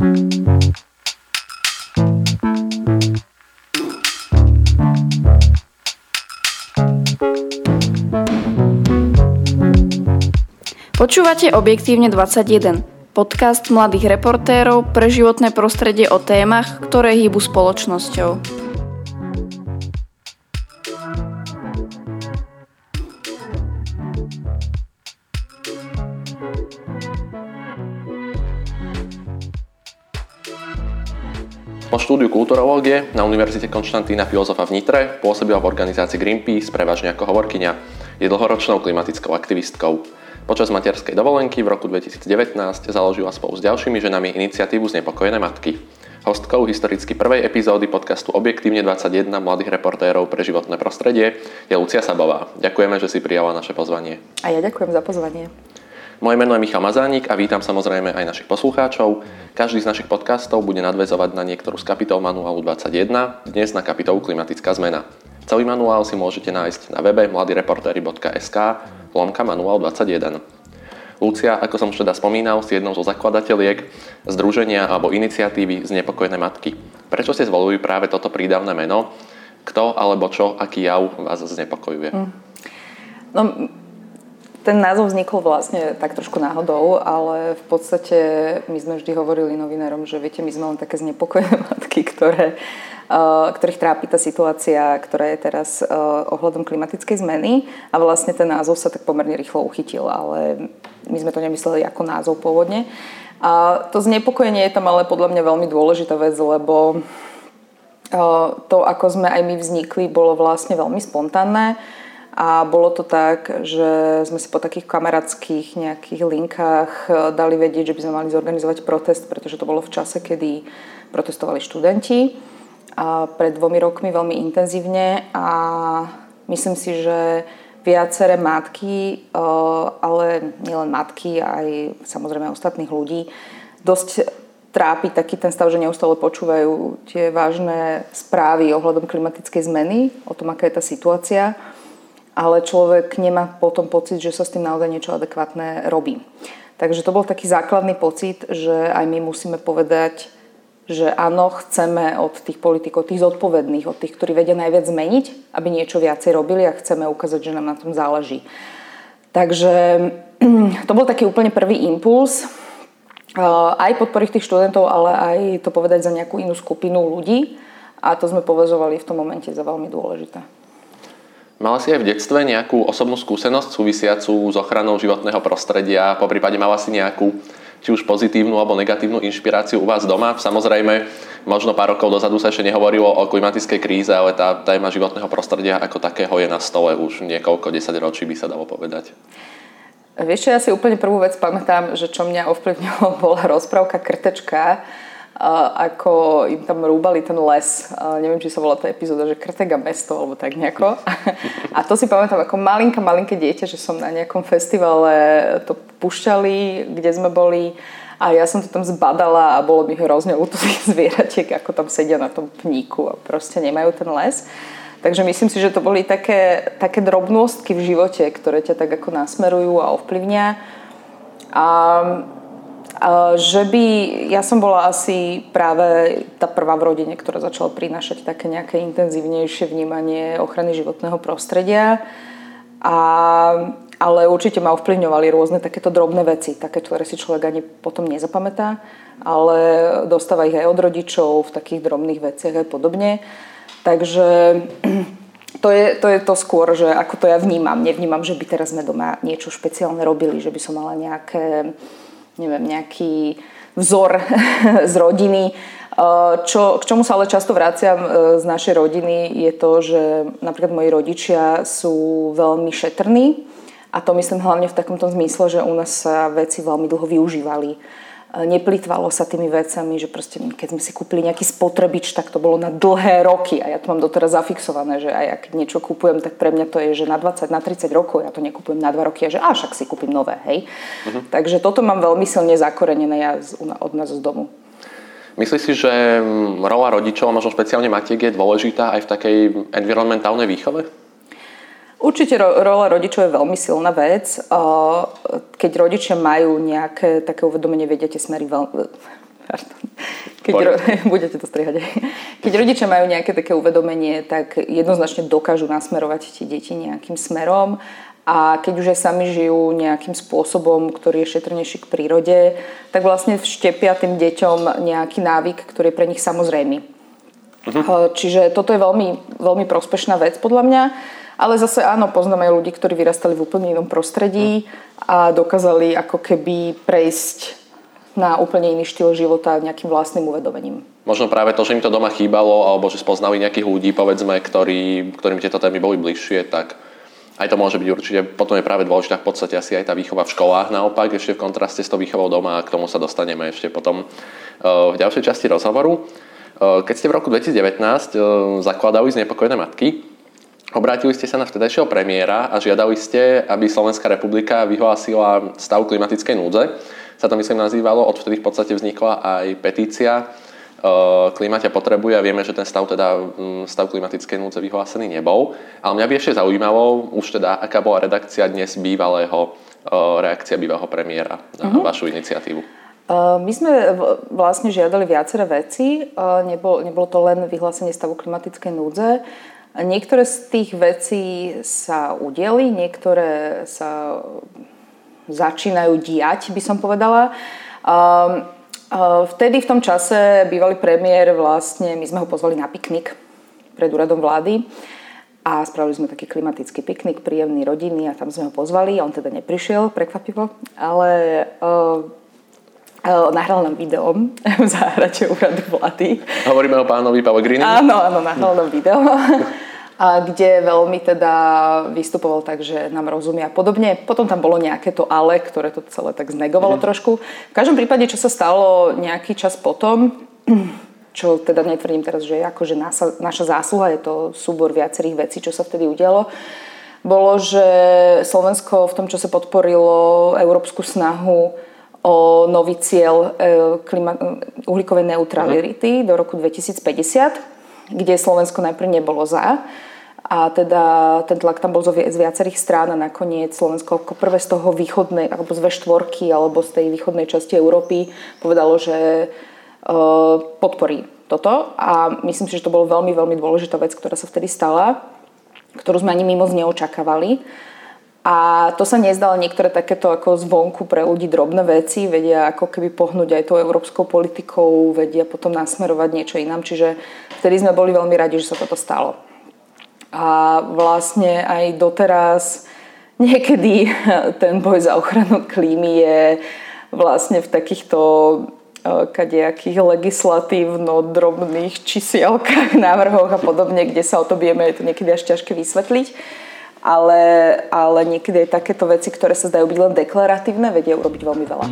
Počúvate Objektívne 21, podcast mladých reportérov pre životné prostredie o témach, ktoré hýbu spoločnosťou. Štúdiu kulturológie na Univerzite Konštantína Filozofa v Nitre pôsobila v organizácii Greenpeace prevažne ako hovorkyňa. Je dlhoročnou klimatickou aktivistkou. Počas materskej dovolenky v roku 2019 založila spolu s ďalšími ženami iniciatívu Znepokojené matky. Hostkou historicky prvej epizódy podcastu Objektívne 21 mladých reportérov pre životné prostredie je Lucia Sabová. Ďakujeme, že si prijala naše pozvanie. A ja ďakujem za pozvanie. Moje meno je Michal Mazánik a vítam samozrejme aj našich poslucháčov. Každý z našich podcastov bude nadvezovať na niektorú z kapitol manuálu 21, dnes na kapitolu Klimatická zmena. Celý manuál si môžete nájsť na webe mladireportery.sk lomka manuál 21. Lucia, ako som už teda spomínal, si jednou zo zakladateliek združenia alebo iniciatívy Znepokojené matky. Prečo ste zvolili práve toto prídavné meno? Kto alebo čo, aký jav vás znepokojuje? Mm. No, ten názov vznikol vlastne tak trošku náhodou, ale v podstate my sme vždy hovorili novinárom, že viete, my sme len také znepokojené matky, ktoré, uh, ktorých trápi tá situácia, ktorá je teraz uh, ohľadom klimatickej zmeny a vlastne ten názov sa tak pomerne rýchlo uchytil, ale my sme to nemysleli ako názov pôvodne. A to znepokojenie je tam ale podľa mňa veľmi dôležitá vec, lebo uh, to, ako sme aj my vznikli, bolo vlastne veľmi spontánne a bolo to tak, že sme si po takých kamarátskych nejakých linkách eh, dali vedieť, že by sme mali zorganizovať protest, pretože to bolo v čase, kedy protestovali študenti a pred dvomi rokmi veľmi intenzívne. A myslím si, že viaceré matky, eh, ale nielen matky, aj samozrejme ostatných ľudí, dosť trápi taký ten stav, že neustále počúvajú tie vážne správy ohľadom klimatickej zmeny, o tom, aká je tá situácia ale človek nemá potom pocit, že sa s tým naozaj niečo adekvátne robí. Takže to bol taký základný pocit, že aj my musíme povedať, že áno, chceme od tých politikov, tých zodpovedných, od tých, ktorí vedia najviac zmeniť, aby niečo viacej robili a chceme ukázať, že nám na tom záleží. Takže to bol taký úplne prvý impuls, aj podporiť tých študentov, ale aj to povedať za nejakú inú skupinu ľudí a to sme považovali v tom momente za veľmi dôležité. Mala si aj v detstve nejakú osobnú skúsenosť súvisiacu s ochranou životného prostredia? Po prípade mala si nejakú či už pozitívnu alebo negatívnu inšpiráciu u vás doma? Samozrejme, možno pár rokov dozadu sa ešte nehovorilo o klimatickej kríze, ale tá téma životného prostredia ako takého je na stole už niekoľko desať ročí, by sa dalo povedať. Vieš ja si úplne prvú vec pamätám, že čo mňa ovplyvnilo bola rozprávka Krtečka, ako im tam rúbali ten les. Neviem, či sa volá tá epizóda, že Krtega mesto, alebo tak nejako. A to si pamätám ako malinka, malinké dieťa, že som na nejakom festivale to pušťali, kde sme boli a ja som to tam zbadala a bolo mi hrozne ľúto tých zvieratiek, ako tam sedia na tom pníku a proste nemajú ten les. Takže myslím si, že to boli také, také drobnostky v živote, ktoré ťa tak ako nasmerujú a ovplyvnia. A že by, ja som bola asi práve tá prvá v rodine, ktorá začala prinášať také nejaké intenzívnejšie vnímanie ochrany životného prostredia. A, ale určite ma ovplyvňovali rôzne takéto drobné veci, také, ktoré si človek ani potom nezapamätá, ale dostáva ich aj od rodičov v takých drobných veciach aj podobne. Takže to je, to je to skôr, že ako to ja vnímam. Nevnímam, že by teraz sme doma niečo špeciálne robili, že by som mala nejaké neviem, nejaký vzor z rodiny. Čo, k čomu sa ale často vraciam e, z našej rodiny je to, že napríklad moji rodičia sú veľmi šetrní a to myslím hlavne v takomto zmysle, že u nás sa veci veľmi dlho využívali neplýtvalo sa tými vecami, že proste keď sme si kúpili nejaký spotrebič, tak to bolo na dlhé roky a ja to mám doteraz zafixované, že aj ak niečo kúpujem, tak pre mňa to je, že na 20, na 30 rokov, ja to nekúpujem na 2 roky a že a však si kúpim nové, hej. Uh-huh. Takže toto mám veľmi silne zakorenené ja od nás z domu. Myslíš si, že rola rodičov, možno špeciálne matiek, je dôležitá aj v takej environmentálnej výchove? Určite rola rodičov je veľmi silná vec. Keď rodičia majú nejaké také uvedomenie, vedia tie smery veľmi Keď ro- budete to strihať. Keď rodičia majú nejaké také uvedomenie, tak jednoznačne dokážu nasmerovať tie deti nejakým smerom a keď už aj sami žijú nejakým spôsobom, ktorý je šetrnejší k prírode, tak vlastne vštepia tým deťom nejaký návyk, ktorý je pre nich samozrejmý. Uh-huh. Čiže toto je veľmi, veľmi prospešná vec podľa mňa. Ale zase áno, poznám aj ľudí, ktorí vyrastali v úplne inom prostredí a dokázali ako keby prejsť na úplne iný štýl života nejakým vlastným uvedomením. Možno práve to, že im to doma chýbalo, alebo že spoznali nejakých ľudí, povedzme, ktorí, ktorým tieto témy boli bližšie, tak aj to môže byť určite, potom je práve dôležitá v podstate asi aj tá výchova v školách naopak, ešte v kontraste s tou výchovou doma a k tomu sa dostaneme ešte potom v ďalšej časti rozhovoru. Keď ste v roku 2019 zakladali znepokojené matky, Obrátili ste sa na vtedajšieho premiéra a žiadali ste, aby Slovenská republika vyhlásila stav klimatickej núdze. Sa to myslím nazývalo, odvtedy v podstate vznikla aj petícia Klimatia potrebuje a vieme, že ten stav, teda, stav klimatickej núdze vyhlásený nebol. Ale mňa by ešte zaujímalo, už teda, aká bola redakcia dnes bývalého, reakcia bývalého premiéra na uh-huh. vašu iniciatívu. My sme vlastne žiadali viaceré veci. Nebolo, nebolo to len vyhlásenie stavu klimatickej núdze. Niektoré z tých vecí sa udieli, niektoré sa začínajú diať, by som povedala. Vtedy v tom čase bývalý premiér vlastne, my sme ho pozvali na piknik pred úradom vlády a spravili sme taký klimatický piknik, príjemný rodiny a tam sme ho pozvali. On teda neprišiel, prekvapivo, ale uh, nahral nám video v záhrade úradu vlády. Hovoríme o pánovi Pellegrini? Áno, áno, nahral nám video. a kde veľmi teda vystupoval tak, že nám rozumia a podobne. Potom tam bolo nejaké to ale, ktoré to celé tak znegovalo mm. trošku. V každom prípade, čo sa stalo nejaký čas potom, čo teda netvrdím teraz, že je akože naša, naša zásluha, je to súbor viacerých vecí, čo sa vtedy udialo, bolo, že Slovensko v tom čase podporilo európsku snahu o nový cieľ e, klima, uhlíkovej neutrality mm. do roku 2050, kde Slovensko najprv nebolo za a teda ten tlak tam bol z viacerých strán a nakoniec Slovensko ako prvé z toho východnej, alebo z V4 alebo z tej východnej časti Európy povedalo, že uh, podporí toto a myslím si, že to bolo veľmi, veľmi dôležitá vec, ktorá sa vtedy stala, ktorú sme ani moc neočakávali. A to sa nezdalo niektoré takéto ako zvonku pre ľudí drobné veci, vedia ako keby pohnúť aj tou európskou politikou, vedia potom nasmerovať niečo inám. Čiže vtedy sme boli veľmi radi, že sa toto stalo. A vlastne aj doteraz niekedy ten boj za ochranu klímy je vlastne v takýchto eh, kadejakých legislatívno-drobných čísielkach, návrhoch a podobne, kde sa o to bijeme, je to niekedy až ťažké vysvetliť. Ale, ale niekedy aj takéto veci, ktoré sa zdajú byť len deklaratívne, vedia urobiť veľmi veľa.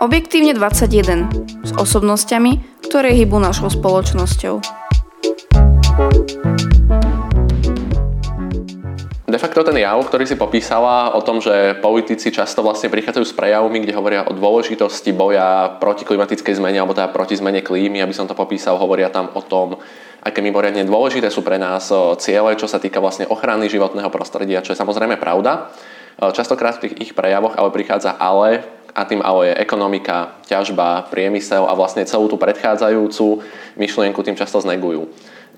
Objektívne 21 s osobnosťami, ktoré hýbu našou spoločnosťou. De facto ten jav, ktorý si popísala o tom, že politici často vlastne prichádzajú s prejavmi, kde hovoria o dôležitosti boja proti klimatickej zmene alebo teda proti zmene klímy, aby som to popísal, hovoria tam o tom, aké mimoriadne dôležité sú pre nás ciele, čo sa týka vlastne ochrany životného prostredia, čo je samozrejme pravda. Častokrát v tých ich prejavoch ale prichádza ale, a tým ale je ekonomika, ťažba, priemysel a vlastne celú tú predchádzajúcu myšlienku tým často znegujú.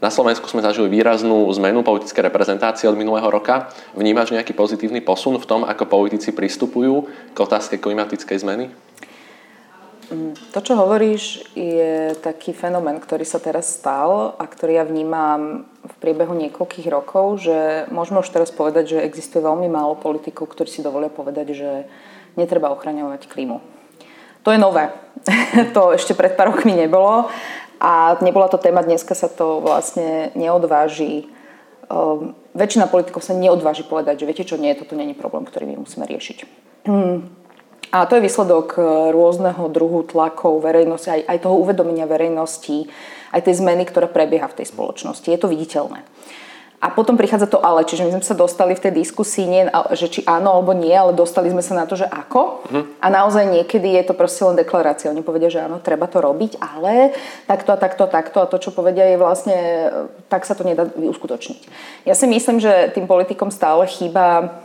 Na Slovensku sme zažili výraznú zmenu politické reprezentácie od minulého roka. Vnímaš nejaký pozitívny posun v tom, ako politici pristupujú k otázke klimatickej zmeny? To, čo hovoríš, je taký fenomén, ktorý sa teraz stal a ktorý ja vnímam v priebehu niekoľkých rokov, že môžeme už teraz povedať, že existuje veľmi málo politikov, ktorí si dovolia povedať, že netreba ochraňovať klímu. To je nové. to ešte pred pár rokmi nebolo a nebola to téma, dneska sa to vlastne neodváži. Um, väčšina politikov sa neodváži povedať, že viete čo, nie, toto není problém, ktorý my musíme riešiť. A to je výsledok e, rôzneho druhu tlakov verejnosti, aj, aj toho uvedomenia verejnosti, aj tej zmeny, ktorá prebieha v tej spoločnosti. Je to viditeľné. A potom prichádza to ale, čiže my sme sa dostali v tej diskusii, nie, že či áno alebo nie, ale dostali sme sa na to, že ako. Uh-huh. A naozaj niekedy je to proste len deklarácia. Oni povedia, že áno, treba to robiť, ale takto a takto a takto a to, čo povedia, je vlastne, tak sa to nedá uskutočniť. Ja si myslím, že tým politikom stále chýba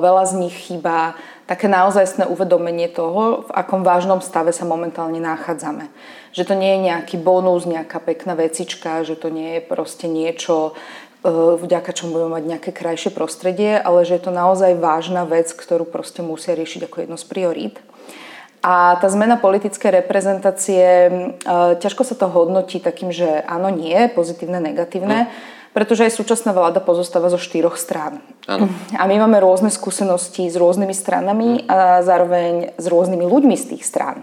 veľa z nich chýba také naozajstné uvedomenie toho, v akom vážnom stave sa momentálne nachádzame. Že to nie je nejaký bonus, nejaká pekná vecička, že to nie je proste niečo, vďaka čomu budeme mať nejaké krajšie prostredie, ale že je to naozaj vážna vec, ktorú proste musia riešiť ako jedno z priorít. A tá zmena politickej reprezentácie, e, ťažko sa to hodnotí takým, že áno, nie, pozitívne, negatívne. Mm pretože aj súčasná vláda pozostáva zo štyroch strán. Ano. A my máme rôzne skúsenosti s rôznymi stranami a zároveň s rôznymi ľuďmi z tých strán.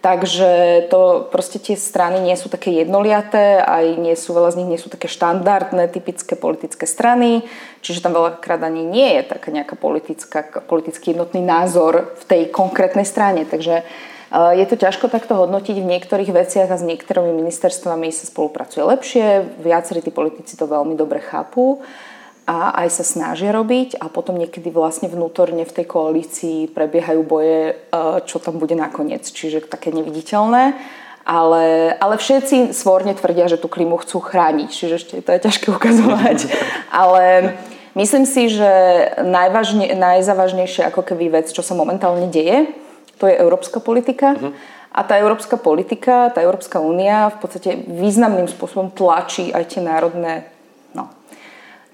Takže to proste tie strany nie sú také jednoliaté, aj nie sú, veľa z nich nie sú také štandardné, typické politické strany, čiže tam veľakrát ani nie je taká nejaká politická, politický jednotný názor v tej konkrétnej strane. Takže je to ťažko takto hodnotiť v niektorých veciach a s niektorými ministerstvami sa spolupracuje lepšie. Viacerí tí politici to veľmi dobre chápu a aj sa snažia robiť a potom niekedy vlastne vnútorne v tej koalícii prebiehajú boje, e, čo tam bude nakoniec, čiže také neviditeľné. Ale, ale všetci svorne tvrdia, že tú klimu chcú chrániť, čiže ešte to je ťažké ukazovať. ale myslím si, že najvážne, najzávažnejšie ako keby vec, čo sa momentálne deje, to je európska politika. Uh-huh. A tá európska politika, tá Európska únia v podstate významným spôsobom tlačí aj tie národné, no,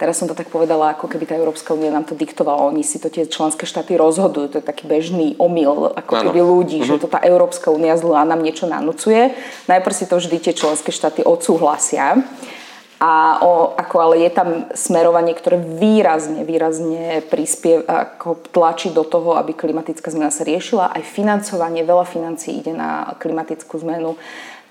teraz som to tak povedala, ako keby tá Európska únia nám to diktovala, oni si to tie členské štáty rozhodujú, to je taký bežný omyl, ako ano. keby ľudí, uh-huh. že to tá Európska únia zlá nám niečo nanúcuje. Najprv si to vždy tie členské štáty odsúhlasia a o, ako ale je tam smerovanie, ktoré výrazne, výrazne prispie, ako tlačí do toho, aby klimatická zmena sa riešila. Aj financovanie, veľa financí ide na klimatickú zmenu.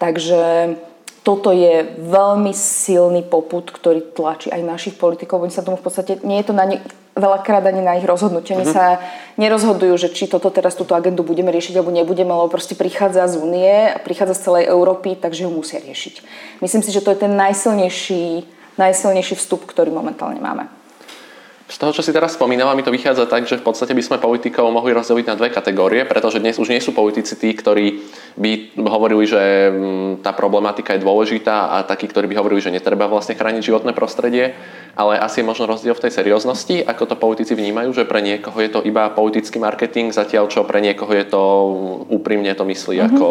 Takže toto je veľmi silný poput, ktorý tlačí aj našich politikov. Oni sa tomu v podstate, nie je to na ne, veľakrát ani na ich rozhodnutie. Oni uh-huh. sa nerozhodujú, že či toto teraz túto agendu budeme riešiť alebo nebudeme, lebo proste prichádza z únie a prichádza z celej Európy, takže ho musia riešiť. Myslím si, že to je ten najsilnejší, najsilnejší vstup, ktorý momentálne máme. Z toho, čo si teraz spomínala, mi to vychádza tak, že v podstate by sme politikov mohli rozdeliť na dve kategórie, pretože dnes už nie sú politici tí, ktorí by hovorili, že mm, tá problematika je dôležitá a takí, ktorí by hovorili, že netreba vlastne chrániť životné prostredie, ale asi je možno rozdiel v tej serióznosti, ako to politici vnímajú, že pre niekoho je to iba politický marketing, zatiaľ čo pre niekoho je to úprimne to myslí mm-hmm. ako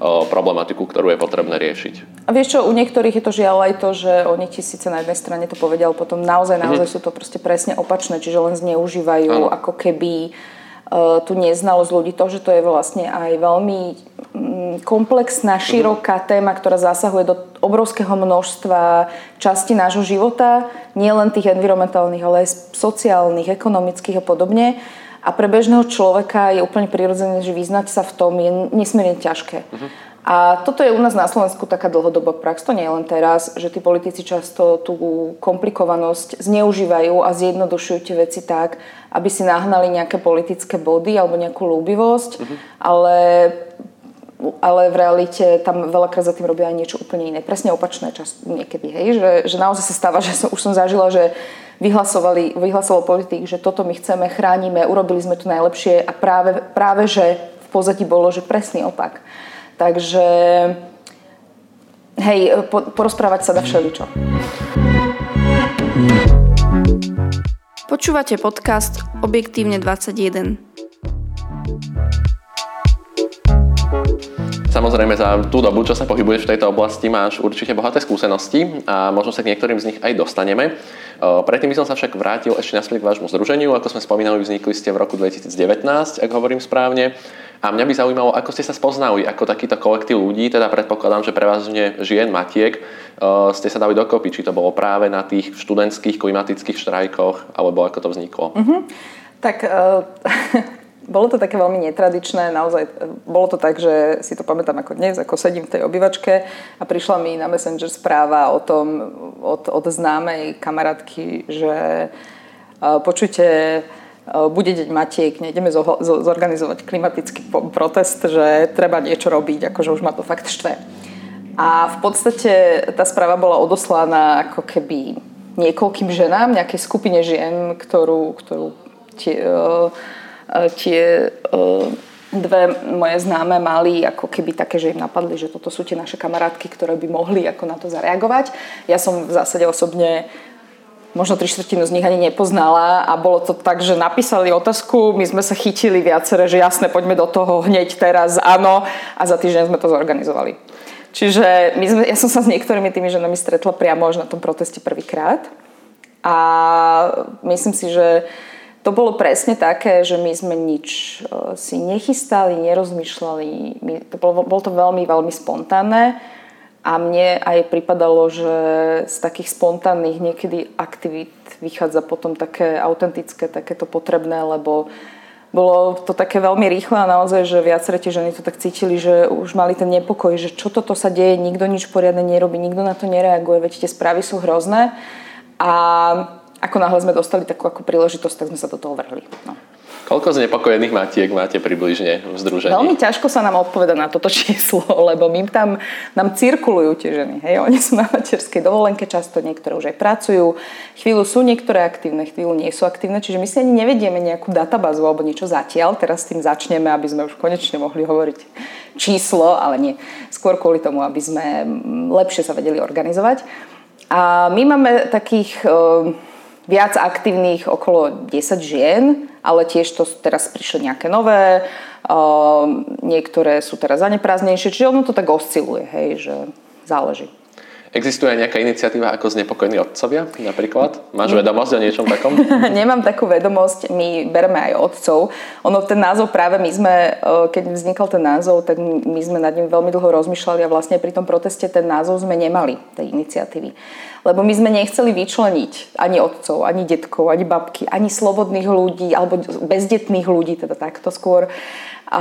problematiku, ktorú je potrebné riešiť. A vieš čo, u niektorých je to žiaľ aj to, že oni ti síce na jednej strane to povedia, ale potom naozaj, naozaj mm-hmm. sú to proste presne opačné, čiže len zneužívajú ano. ako keby uh, tú neznalosť ľudí. To, že to je vlastne aj veľmi um, komplexná, mhm. široká mm-hmm. téma, ktorá zasahuje do obrovského množstva časti nášho života, nie len tých environmentálnych, ale aj sociálnych, ekonomických a podobne a pre bežného človeka je úplne prirodzené, že vyznať sa v tom je nesmierne ťažké. Uh-huh. A toto je u nás na Slovensku taká dlhodobá prax, to nie je len teraz, že tí politici často tú komplikovanosť zneužívajú a zjednodušujú tie veci tak, aby si nahnali nejaké politické body alebo nejakú ľúbivosť, uh-huh. ale ale v realite tam veľakrát za tým robia aj niečo úplne iné. Presne opačné čas niekedy, hej, že, že naozaj sa stáva, že som, už som zažila, že vyhlasovali, vyhlasoval politik, že toto my chceme, chránime, urobili sme to najlepšie a práve, práve že v pozadí bolo, že presný opak. Takže hej, po, porozprávať sa dá všeličo. Počúvate podcast Objektívne 21. Samozrejme, za tú dobu, čo sa pohybuješ v tejto oblasti, máš určite bohaté skúsenosti a možno sa k niektorým z nich aj dostaneme. Predtým by som sa však vrátil ešte naspäť k vášmu združeniu. Ako sme spomínali, vznikli ste v roku 2019, ak hovorím správne. A mňa by zaujímalo, ako ste sa spoznali ako takýto kolektív ľudí, teda predpokladám, že prevažne žien, matiek, ste sa dali dokopy, či to bolo práve na tých študentských klimatických štrajkoch, alebo ako to vzniklo. Mm-hmm. Tak uh, Bolo to také veľmi netradičné, naozaj e, bolo to tak, že si to pamätám ako dnes, ako sedím v tej obývačke a prišla mi na Messenger správa o tom od, od známej kamarátky, že uh, počujte, uh, bude deň Matiek, nejdeme zo, zo, zorganizovať klimatický protest, že treba niečo robiť, akože už ma to fakt štve. A v podstate tá správa bola odoslaná ako keby niekoľkým ženám, nejakej skupine žien, ktorú, ktorú tie, uh, E, tie e, dve moje známe mali ako keby také, že im napadli, že toto sú tie naše kamarátky, ktoré by mohli ako na to zareagovať. Ja som v zásade osobne možno tri štvrtinu z nich ani nepoznala a bolo to tak, že napísali otázku, my sme sa chytili viacere, že jasne, poďme do toho hneď teraz, áno a za týždeň sme to zorganizovali. Čiže my sme, ja som sa s niektorými tými ženami stretla priamo až na tom proteste prvýkrát a myslím si, že to bolo presne také, že my sme nič e, si nechystali, nerozmýšľali. My, to bolo, bolo to veľmi, veľmi spontánne a mne aj pripadalo, že z takých spontánnych niekedy aktivít vychádza potom také autentické, takéto potrebné, lebo bolo to také veľmi rýchle a naozaj, že viaceré tie ženy to tak cítili, že už mali ten nepokoj, že čo toto sa deje, nikto nič poriadne nerobí, nikto na to nereaguje, veď tie správy sú hrozné. A ako náhle sme dostali takú ako príležitosť, tak sme sa do toho vrhli. No. Koľko znepokojených matiek máte približne v združení? Veľmi ťažko sa nám odpoveda na toto číslo, lebo my tam, nám cirkulujú tie ženy. Hej? Oni sú na materskej dovolenke, často niektoré už aj pracujú. Chvíľu sú niektoré aktívne, chvíľu nie sú aktívne, čiže my si ani nevedieme nejakú databázu alebo niečo zatiaľ. Teraz s tým začneme, aby sme už konečne mohli hovoriť číslo, ale nie. Skôr kvôli tomu, aby sme lepšie sa vedeli organizovať. A my máme takých viac aktívnych okolo 10 žien, ale tiež to teraz prišli nejaké nové, niektoré sú teraz zaneprázdnejšie, čiže ono to tak osciluje, hej, že záleží. Existuje aj nejaká iniciatíva ako znepokojení otcovia napríklad? Máš vedomosť o niečom takom? Nemám takú vedomosť, my bereme aj otcov. Ono ten názov práve my sme, keď vznikol ten názov, tak my sme nad ním veľmi dlho rozmýšľali a vlastne pri tom proteste ten názov sme nemali, tej iniciatívy. Lebo my sme nechceli vyčleniť ani otcov, ani detkov, ani babky, ani slobodných ľudí, alebo bezdetných ľudí, teda takto skôr. A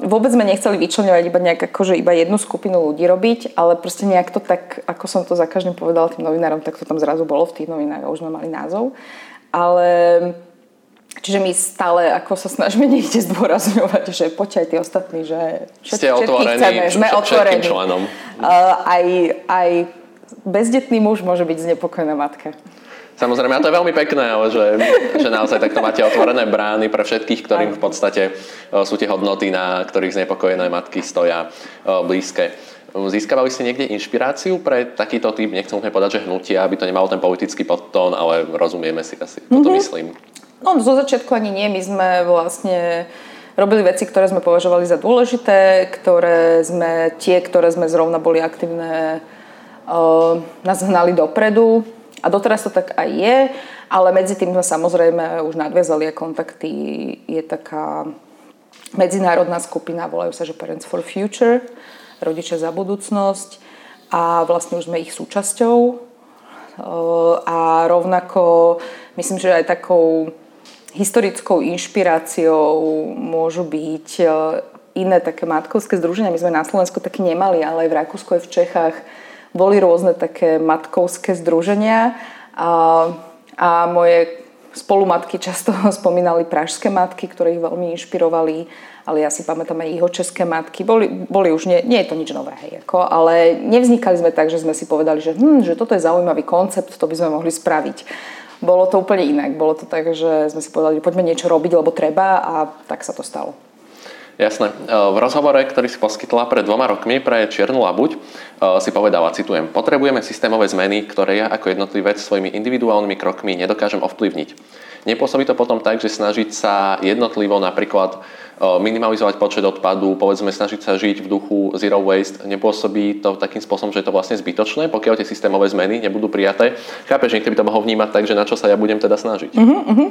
vôbec sme nechceli vyčlenovať iba nejak akože iba jednu skupinu ľudí robiť, ale proste nejak to tak, ako som to za každým povedala tým novinárom, tak to tam zrazu bolo v tých novinách a už sme mali názov. Ale Čiže my stále ako sa snažíme niekde zdôrazňovať, že poďte aj tí ostatní, že všetky, Ste otvorení, chceme, sme otvorení. členom. Aj, aj bezdetný muž môže byť znepokojená matka. Samozrejme, a to je veľmi pekné, ale že, že naozaj takto máte otvorené brány pre všetkých, ktorým v podstate e, sú tie hodnoty, na ktorých znepokojené matky stoja e, blízke. Získavali ste niekde inšpiráciu pre takýto typ, nechcem úplne povedať, že hnutia, aby to nemalo ten politický podtón, ale rozumieme si asi, mm-hmm. toto myslím. No, zo začiatku ani nie. My sme vlastne robili veci, ktoré sme považovali za dôležité, ktoré sme, tie, ktoré sme zrovna boli aktívne nás hnali dopredu a doteraz to tak aj je, ale medzi tým sme samozrejme už nadviazali kontakty. Je taká medzinárodná skupina, volajú sa, že Parents for Future, rodičia za budúcnosť a vlastne už sme ich súčasťou a rovnako myslím, že aj takou historickou inšpiráciou môžu byť iné také matkovské združenia. My sme na Slovensku také nemali, ale aj v Rakúsku, aj v Čechách boli rôzne také matkovské združenia a, a moje spolumatky často spomínali pražské matky, ktoré ich veľmi inšpirovali, ale ja si pamätám aj jeho české matky. Boli, boli už, nie, nie je to nič nové, hej, ako, ale nevznikali sme tak, že sme si povedali, že, hm, že toto je zaujímavý koncept, to by sme mohli spraviť. Bolo to úplne inak. Bolo to tak, že sme si povedali, že poďme niečo robiť, lebo treba a tak sa to stalo. Jasné. E, v rozhovore, ktorý si poskytla pred dvoma rokmi pre Čiernu labuť, e, si povedala, citujem, potrebujeme systémové zmeny, ktoré ja ako jednotlivec svojimi individuálnymi krokmi nedokážem ovplyvniť. Nepôsobí to potom tak, že snažiť sa jednotlivo napríklad e, minimalizovať počet odpadu, povedzme snažiť sa žiť v duchu zero waste, nepôsobí to takým spôsobom, že je to vlastne zbytočné, pokiaľ tie systémové zmeny nebudú prijaté. Chápeš, niekto by to mohol vnímať tak, že na čo sa ja budem teda snažiť. Uh-huh, uh-huh.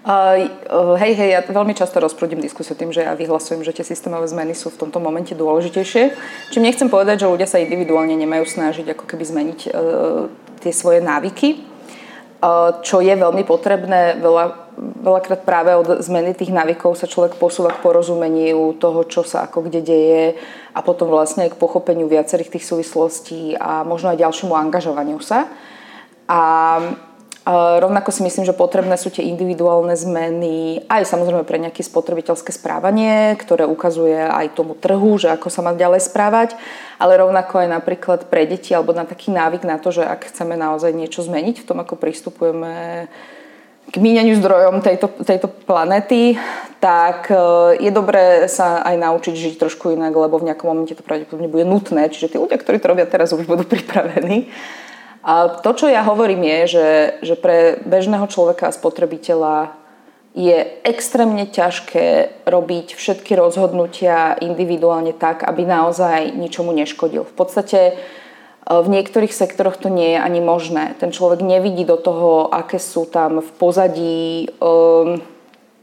Uh, hej, hej, ja veľmi často rozprúdim diskusiu tým, že ja vyhlasujem, že tie systémové zmeny sú v tomto momente dôležitejšie. Čím nechcem povedať, že ľudia sa individuálne nemajú snažiť ako keby zmeniť uh, tie svoje návyky, uh, čo je veľmi potrebné. Veľa, veľakrát práve od zmeny tých návykov sa človek posúva k porozumeniu toho, čo sa ako kde deje a potom vlastne aj k pochopeniu viacerých tých súvislostí a možno aj ďalšiemu angažovaniu sa. A Rovnako si myslím, že potrebné sú tie individuálne zmeny aj samozrejme pre nejaké spotrebiteľské správanie, ktoré ukazuje aj tomu trhu, že ako sa má ďalej správať, ale rovnako aj napríklad pre deti alebo na taký návyk na to, že ak chceme naozaj niečo zmeniť v tom, ako pristupujeme k míňaniu zdrojom tejto, tejto planety, tak e, je dobré sa aj naučiť žiť trošku inak, lebo v nejakom momente to pravdepodobne bude nutné. Čiže tí ľudia, ktorí to robia teraz, už budú pripravení. A to, čo ja hovorím je, že, že pre bežného človeka a spotrebiteľa je extrémne ťažké robiť všetky rozhodnutia individuálne tak, aby naozaj ničomu neškodil. V podstate e, v niektorých sektoroch to nie je ani možné. Ten človek nevidí do toho, aké sú tam v pozadí um,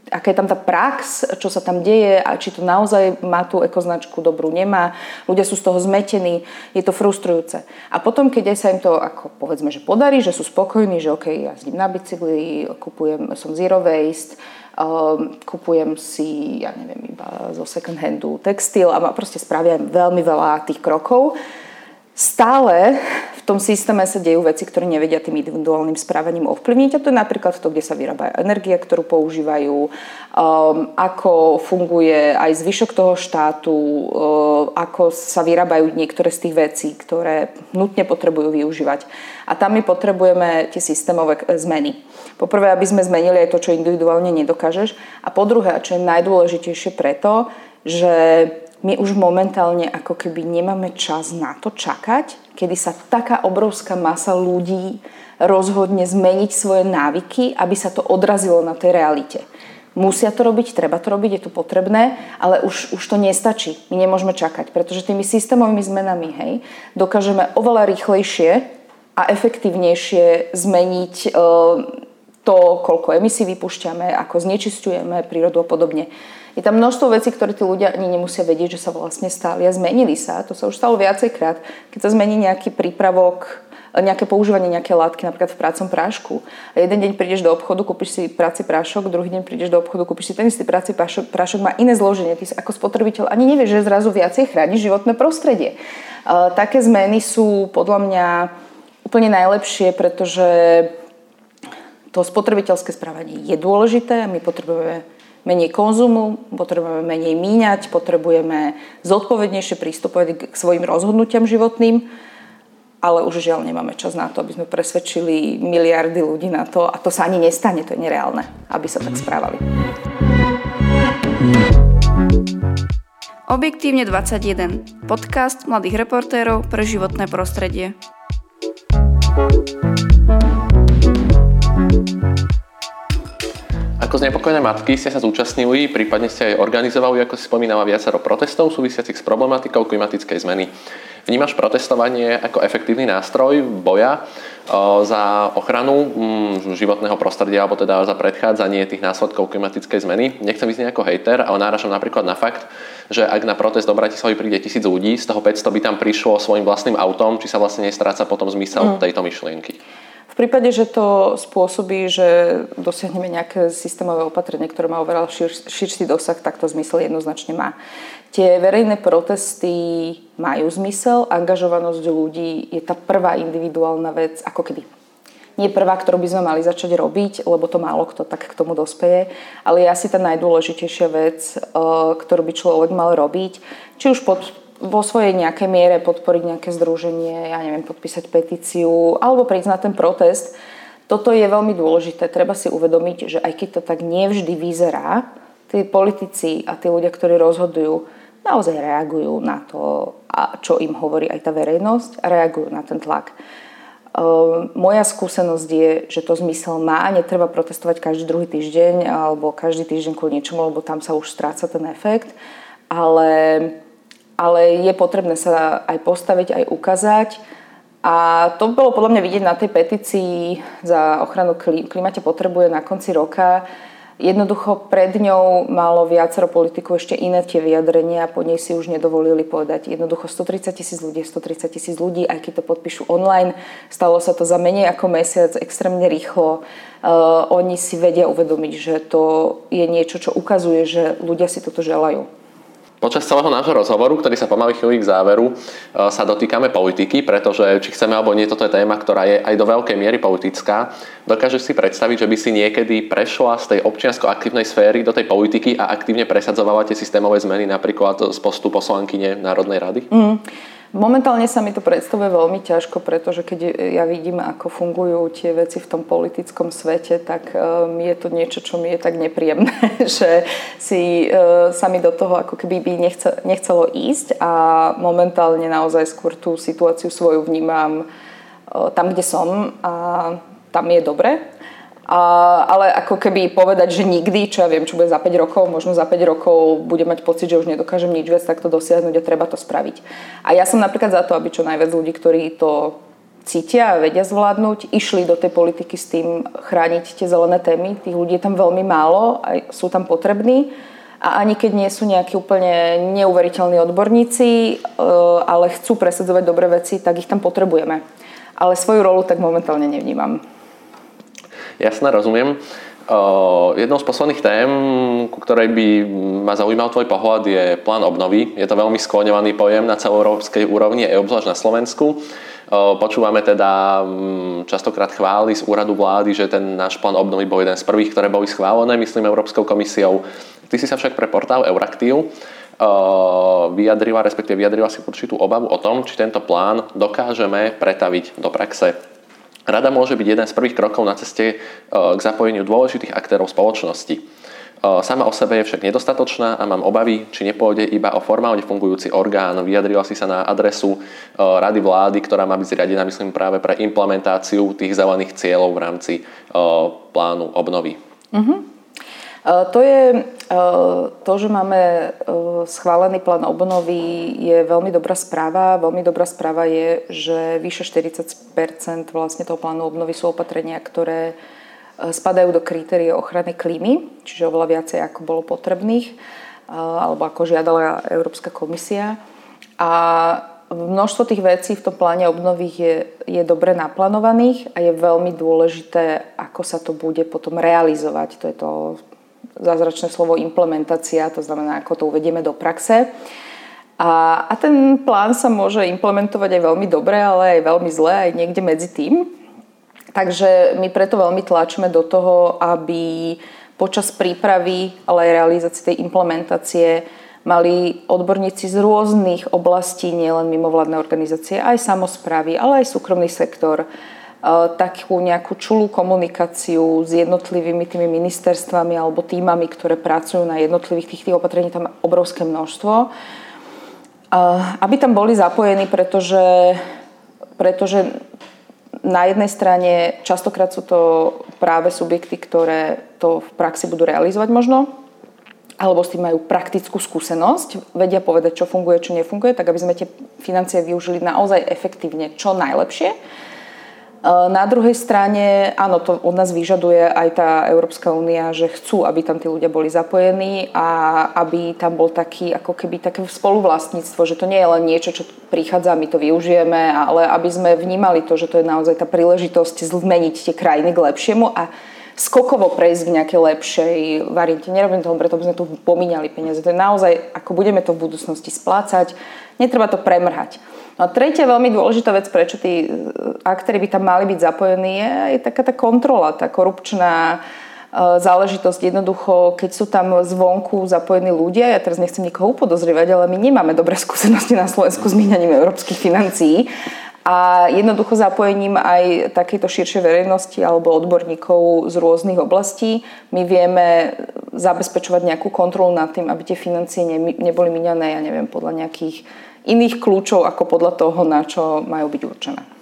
aká je tam tá prax, čo sa tam deje a či to naozaj má tú ekoznačku dobrú, nemá. Ľudia sú z toho zmetení, je to frustrujúce. A potom, keď aj sa im to, ako povedzme, že podarí, že sú spokojní, že OK, jazdím na bicykli, kupujem, som zero waste, um, kupujem si, ja neviem, iba zo second handu textil a proste spravia veľmi veľa tých krokov, stále v tom systéme sa dejú veci, ktoré nevedia tým individuálnym správaním ovplyvniť. A to je napríklad to, kde sa vyrába energia, ktorú používajú, um, ako funguje aj zvyšok toho štátu, um, ako sa vyrábajú niektoré z tých vecí, ktoré nutne potrebujú využívať. A tam my potrebujeme tie systémové zmeny. Poprvé, aby sme zmenili aj to, čo individuálne nedokážeš. A po druhé, a čo je najdôležitejšie preto, že my už momentálne ako keby nemáme čas na to čakať, kedy sa taká obrovská masa ľudí rozhodne zmeniť svoje návyky, aby sa to odrazilo na tej realite. Musia to robiť, treba to robiť, je to potrebné, ale už, už to nestačí. My nemôžeme čakať, pretože tými systémovými zmenami hej, dokážeme oveľa rýchlejšie a efektívnejšie zmeniť e, to, koľko emisí vypúšťame, ako znečistujeme prírodu a podobne. Je tam množstvo vecí, ktoré tí ľudia ani nemusia vedieť, že sa vlastne stali a zmenili sa. To sa už stalo viacejkrát. Keď sa zmení nejaký prípravok, nejaké používanie nejaké látky, napríklad v prácom prášku. A jeden deň prídeš do obchodu, kúpiš si práci prášok, druhý deň prídeš do obchodu, kúpiš si ten istý práci prášok, prášok má iné zloženie. Ty ako spotrebiteľ ani nevieš, že zrazu viacej chráni životné prostredie. Také zmeny sú podľa mňa úplne najlepšie, pretože to spotrebiteľské správanie je dôležité a my potrebujeme menej konzumu, potrebujeme menej míňať, potrebujeme zodpovednejšie prístupovať k svojim rozhodnutiam životným, ale už žiaľ nemáme čas na to, aby sme presvedčili miliardy ľudí na to a to sa ani nestane, to je nereálne, aby sa tak správali. Objektívne 21. Podcast mladých reportérov pre životné prostredie. Ako znepokojené matky ste sa zúčastnili, prípadne ste aj organizovali, ako si spomínala, viacero protestov súvisiacich s problematikou klimatickej zmeny. Vnímaš protestovanie ako efektívny nástroj boja za ochranu mm, životného prostredia alebo teda za predchádzanie tých následkov klimatickej zmeny. Nechcem byť ako hejter, ale náražam napríklad na fakt, že ak na protest do Bratislavy príde tisíc ľudí, z toho 500 by tam prišlo svojim vlastným autom, či sa vlastne nestráca potom zmysel mm. tejto myšlienky prípade, že to spôsobí, že dosiahneme nejaké systémové opatrenie, ktoré má oveľa šir, širší dosah, tak to zmysel jednoznačne má. Tie verejné protesty majú zmysel, angažovanosť ľudí je tá prvá individuálna vec, ako keby nie prvá, ktorú by sme mali začať robiť, lebo to málo kto tak k tomu dospeje, ale je asi tá najdôležitejšia vec, eh, ktorú by človek mal robiť, či už pod vo svojej nejakej miere podporiť nejaké združenie, ja neviem, podpísať petíciu alebo prísť na ten protest. Toto je veľmi dôležité. Treba si uvedomiť, že aj keď to tak nevždy vyzerá, tí politici a tí ľudia, ktorí rozhodujú, naozaj reagujú na to, čo im hovorí aj tá verejnosť, reagujú na ten tlak. Ehm, moja skúsenosť je, že to zmysel má, netreba protestovať každý druhý týždeň alebo každý týždeň kvôli niečomu, lebo tam sa už stráca ten efekt, ale ale je potrebné sa aj postaviť, aj ukázať. A to bolo podľa mňa vidieť na tej petícii za ochranu klimate potrebuje na konci roka. Jednoducho pred ňou malo viacero politikov ešte iné tie vyjadrenia, po nej si už nedovolili povedať. Jednoducho 130 tisíc ľudí, 130 tisíc ľudí, aj keď to podpíšu online, stalo sa to za menej ako mesiac, extrémne rýchlo. Uh, oni si vedia uvedomiť, že to je niečo, čo ukazuje, že ľudia si toto želajú. Počas celého nášho rozhovoru, ktorý sa pomaly chvíli k záveru, e, sa dotýkame politiky, pretože či chceme alebo nie, toto je téma, ktorá je aj do veľkej miery politická. Dokážeš si predstaviť, že by si niekedy prešla z tej občiansko-aktívnej sféry do tej politiky a aktívne presadzovala tie systémové zmeny napríklad z postu poslankyne Národnej rady? Mm. Momentálne sa mi to predstavuje veľmi ťažko, pretože keď ja vidím, ako fungujú tie veci v tom politickom svete, tak um, je to niečo, čo mi je tak nepríjemné, že si uh, sa mi do toho ako keby by nechce, nechcelo ísť a momentálne naozaj skôr tú situáciu svoju vnímam tam, kde som a tam je dobre. A, ale ako keby povedať, že nikdy, čo ja viem, čo bude za 5 rokov, možno za 5 rokov bude mať pocit, že už nedokážem nič viac takto dosiahnuť a treba to spraviť. A ja som napríklad za to, aby čo najviac ľudí, ktorí to cítia a vedia zvládnuť, išli do tej politiky s tým chrániť tie zelené témy. Tých ľudí je tam veľmi málo a sú tam potrební. A ani keď nie sú nejakí úplne neuveriteľní odborníci, e, ale chcú presadzovať dobré veci, tak ich tam potrebujeme. Ale svoju rolu tak momentálne nevnímam. Jasné, rozumiem. Uh, jednou z posledných tém, ku ktorej by ma zaujímal tvoj pohľad, je plán obnovy. Je to veľmi skloňovaný pojem na celoeurópskej úrovni, aj obzvlášť na Slovensku. Počúvame teda um, častokrát chvály z úradu vlády, že ten náš plán obnovy bol jeden z prvých, ktoré boli schválené, myslím, Európskou komisiou. Ty si sa však pre portál Euraktiv uh, vyjadrila, respektíve vyjadrila si určitú obavu o tom, či tento plán dokážeme pretaviť do praxe. Rada môže byť jeden z prvých krokov na ceste e, k zapojeniu dôležitých aktérov spoločnosti. E, sama o sebe je však nedostatočná a mám obavy, či nepôjde iba o formálne fungujúci orgán. Vyjadrila si sa na adresu e, Rady vlády, ktorá má byť zriadená, myslím, práve pre implementáciu tých zelených cieľov v rámci plánu obnovy. Uh-huh. To je to, že máme schválený plán obnovy, je veľmi dobrá správa. Veľmi dobrá správa je, že vyše 40% vlastne toho plánu obnovy sú opatrenia, ktoré spadajú do kritérie ochrany klímy, čiže oveľa viacej ako bolo potrebných, alebo ako žiadala Európska komisia. A množstvo tých vecí v tom pláne obnovy je, je dobre naplánovaných a je veľmi dôležité, ako sa to bude potom realizovať. To je to zázračné slovo implementácia, to znamená, ako to uvedieme do praxe. A, a ten plán sa môže implementovať aj veľmi dobre, ale aj veľmi zle, aj niekde medzi tým. Takže my preto veľmi tlačíme do toho, aby počas prípravy, ale aj realizácie tej implementácie mali odborníci z rôznych oblastí, nielen mimovládne organizácie, aj samozprávy, ale aj súkromný sektor, takú nejakú čulú komunikáciu s jednotlivými tými ministerstvami alebo týmami, ktoré pracujú na jednotlivých tých, tých opatrení, tam obrovské množstvo. Aby tam boli zapojení, pretože, pretože na jednej strane častokrát sú to práve subjekty, ktoré to v praxi budú realizovať možno, alebo s tým majú praktickú skúsenosť, vedia povedať, čo funguje, čo nefunguje, tak aby sme tie financie využili naozaj efektívne, čo najlepšie E, na druhej strane, áno, to od nás vyžaduje aj tá Európska únia, že chcú, aby tam tí ľudia boli zapojení a aby tam bol taký, ako keby také spoluvlastníctvo, že to nie je len niečo, čo prichádza, my to využijeme, ale aby sme vnímali to, že to je naozaj tá príležitosť zmeniť tie krajiny k lepšiemu a skokovo prejsť k nejakej lepšej variante. Nerobím to preto, aby sme tu pomínali peniaze. To je naozaj, ako budeme to v budúcnosti splácať, netreba to premrhať. No a tretia veľmi dôležitá vec, prečo tí e, aktéry by tam mali byť zapojení, je aj taká tá kontrola, tá korupčná e, záležitosť. Jednoducho, keď sú tam zvonku zapojení ľudia, ja teraz nechcem nikoho upodozrievať, ale my nemáme dobré skúsenosti na Slovensku s míňaním európskych financií a jednoducho zapojením aj takejto širšej verejnosti alebo odborníkov z rôznych oblastí my vieme zabezpečovať nejakú kontrolu nad tým, aby tie financie neboli míňané, ja neviem, podľa nejakých iných kľúčov ako podľa toho, na čo majú byť určené.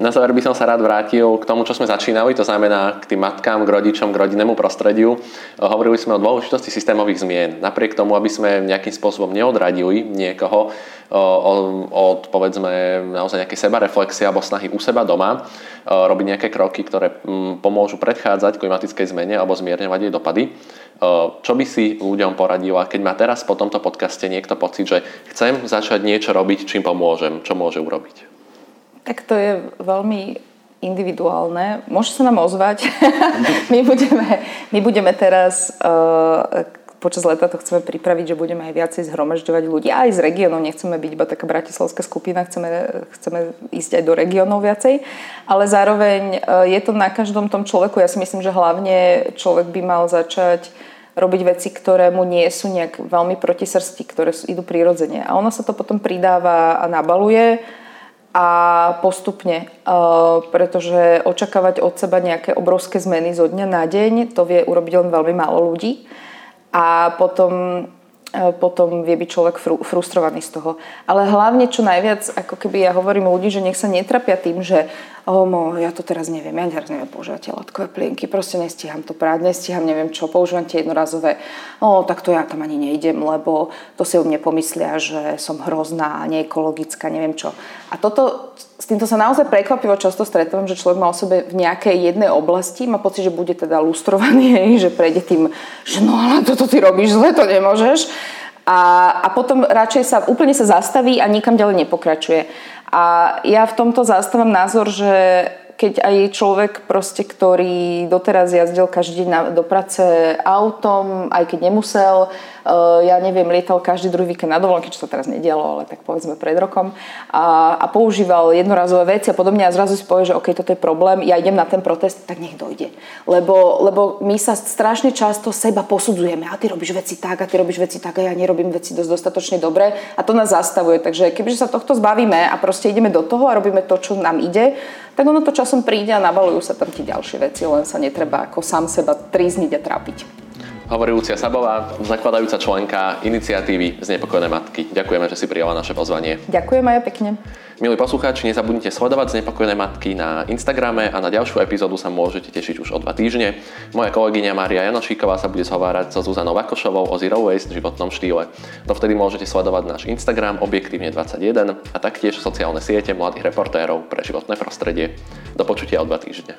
Na záver by som sa rád vrátil k tomu, čo sme začínali, to znamená k tým matkám, k rodičom, k rodinnému prostrediu. Hovorili sme o dôležitosti systémových zmien. Napriek tomu, aby sme nejakým spôsobom neodradili niekoho od, povedzme, naozaj nejakej sebareflexie alebo snahy u seba doma, robiť nejaké kroky, ktoré pomôžu predchádzať klimatickej zmene alebo zmierňovať jej dopady. Čo by si ľuďom poradila, keď má teraz po tomto podcaste niekto pocit, že chcem začať niečo robiť, čím pomôžem, čo môže urobiť? Tak to je veľmi individuálne. Môže sa nám ozvať. my, budeme, my budeme teraz uh, počas leta to chceme pripraviť, že budeme aj viacej zhromažďovať ľudí. Aj z regiónov nechceme byť iba taká bratislavská skupina, chceme, chceme ísť aj do regiónov viacej. Ale zároveň uh, je to na každom tom človeku. Ja si myslím, že hlavne človek by mal začať robiť veci, ktoré mu nie sú nejak veľmi proti srsti, ktoré idú prirodzene. A ono sa to potom pridáva a nabaluje a postupne, pretože očakávať od seba nejaké obrovské zmeny zo dňa na deň, to vie urobiť len veľmi málo ľudí. A potom potom vie byť človek fru, frustrovaný z toho. Ale hlavne čo najviac, ako keby ja hovorím ľudí, že nech sa netrapia tým, že oh, mo, ja to teraz neviem, ja teraz neviem používať tie látkové plienky, proste nestíham to práť, nestíham neviem čo, používam tie jednorazové, oh, tak to ja tam ani nejdem, lebo to si o mne pomyslia, že som hrozná, neekologická, neviem čo. A toto, s týmto sa naozaj prekvapivo často stretávam, že človek má o sebe v nejakej jednej oblasti, má pocit, že bude teda lustrovaný, že prejde tým, že no ale toto ty robíš zle, to nemôžeš. A, a potom radšej sa úplne sa zastaví a nikam ďalej nepokračuje. A ja v tomto zastávam názor, že keď aj človek proste, ktorý doteraz jazdil každý deň do práce autom, aj keď nemusel, ja neviem, lietal každý druhý víkend na dovolenky, čo sa teraz nedialo, ale tak povedzme pred rokom a, a používal jednorazové veci a podobne a zrazu si povie, že OK, toto je problém, ja idem na ten protest, tak nech dojde. Lebo, lebo my sa strašne často seba posudzujeme a ty robíš veci tak a ty robíš veci tak a ja nerobím veci dosť dostatočne dobre a to nás zastavuje. Takže kebyže sa tohto zbavíme a proste ideme do toho a robíme to, čo nám ide, tak ono to časom príde a navalujú sa tam tie ďalšie veci, len sa netreba ako sám seba trízniť a trápiť hovorí Lucia Sabová, zakladajúca členka iniciatívy Znepokojené matky. Ďakujeme, že si prijala naše pozvanie. Ďakujem aj pekne. Milí poslucháči, nezabudnite sledovať Znepokojené matky na Instagrame a na ďalšiu epizódu sa môžete tešiť už o dva týždne. Moja kolegyňa Mária Janošíková sa bude zhovárať so Zuzanou Vakošovou o Zero Waste životnom štýle. Dovtedy môžete sledovať náš Instagram objektívne21 a taktiež sociálne siete mladých reportérov pre životné prostredie. Do počutia o dva týždne.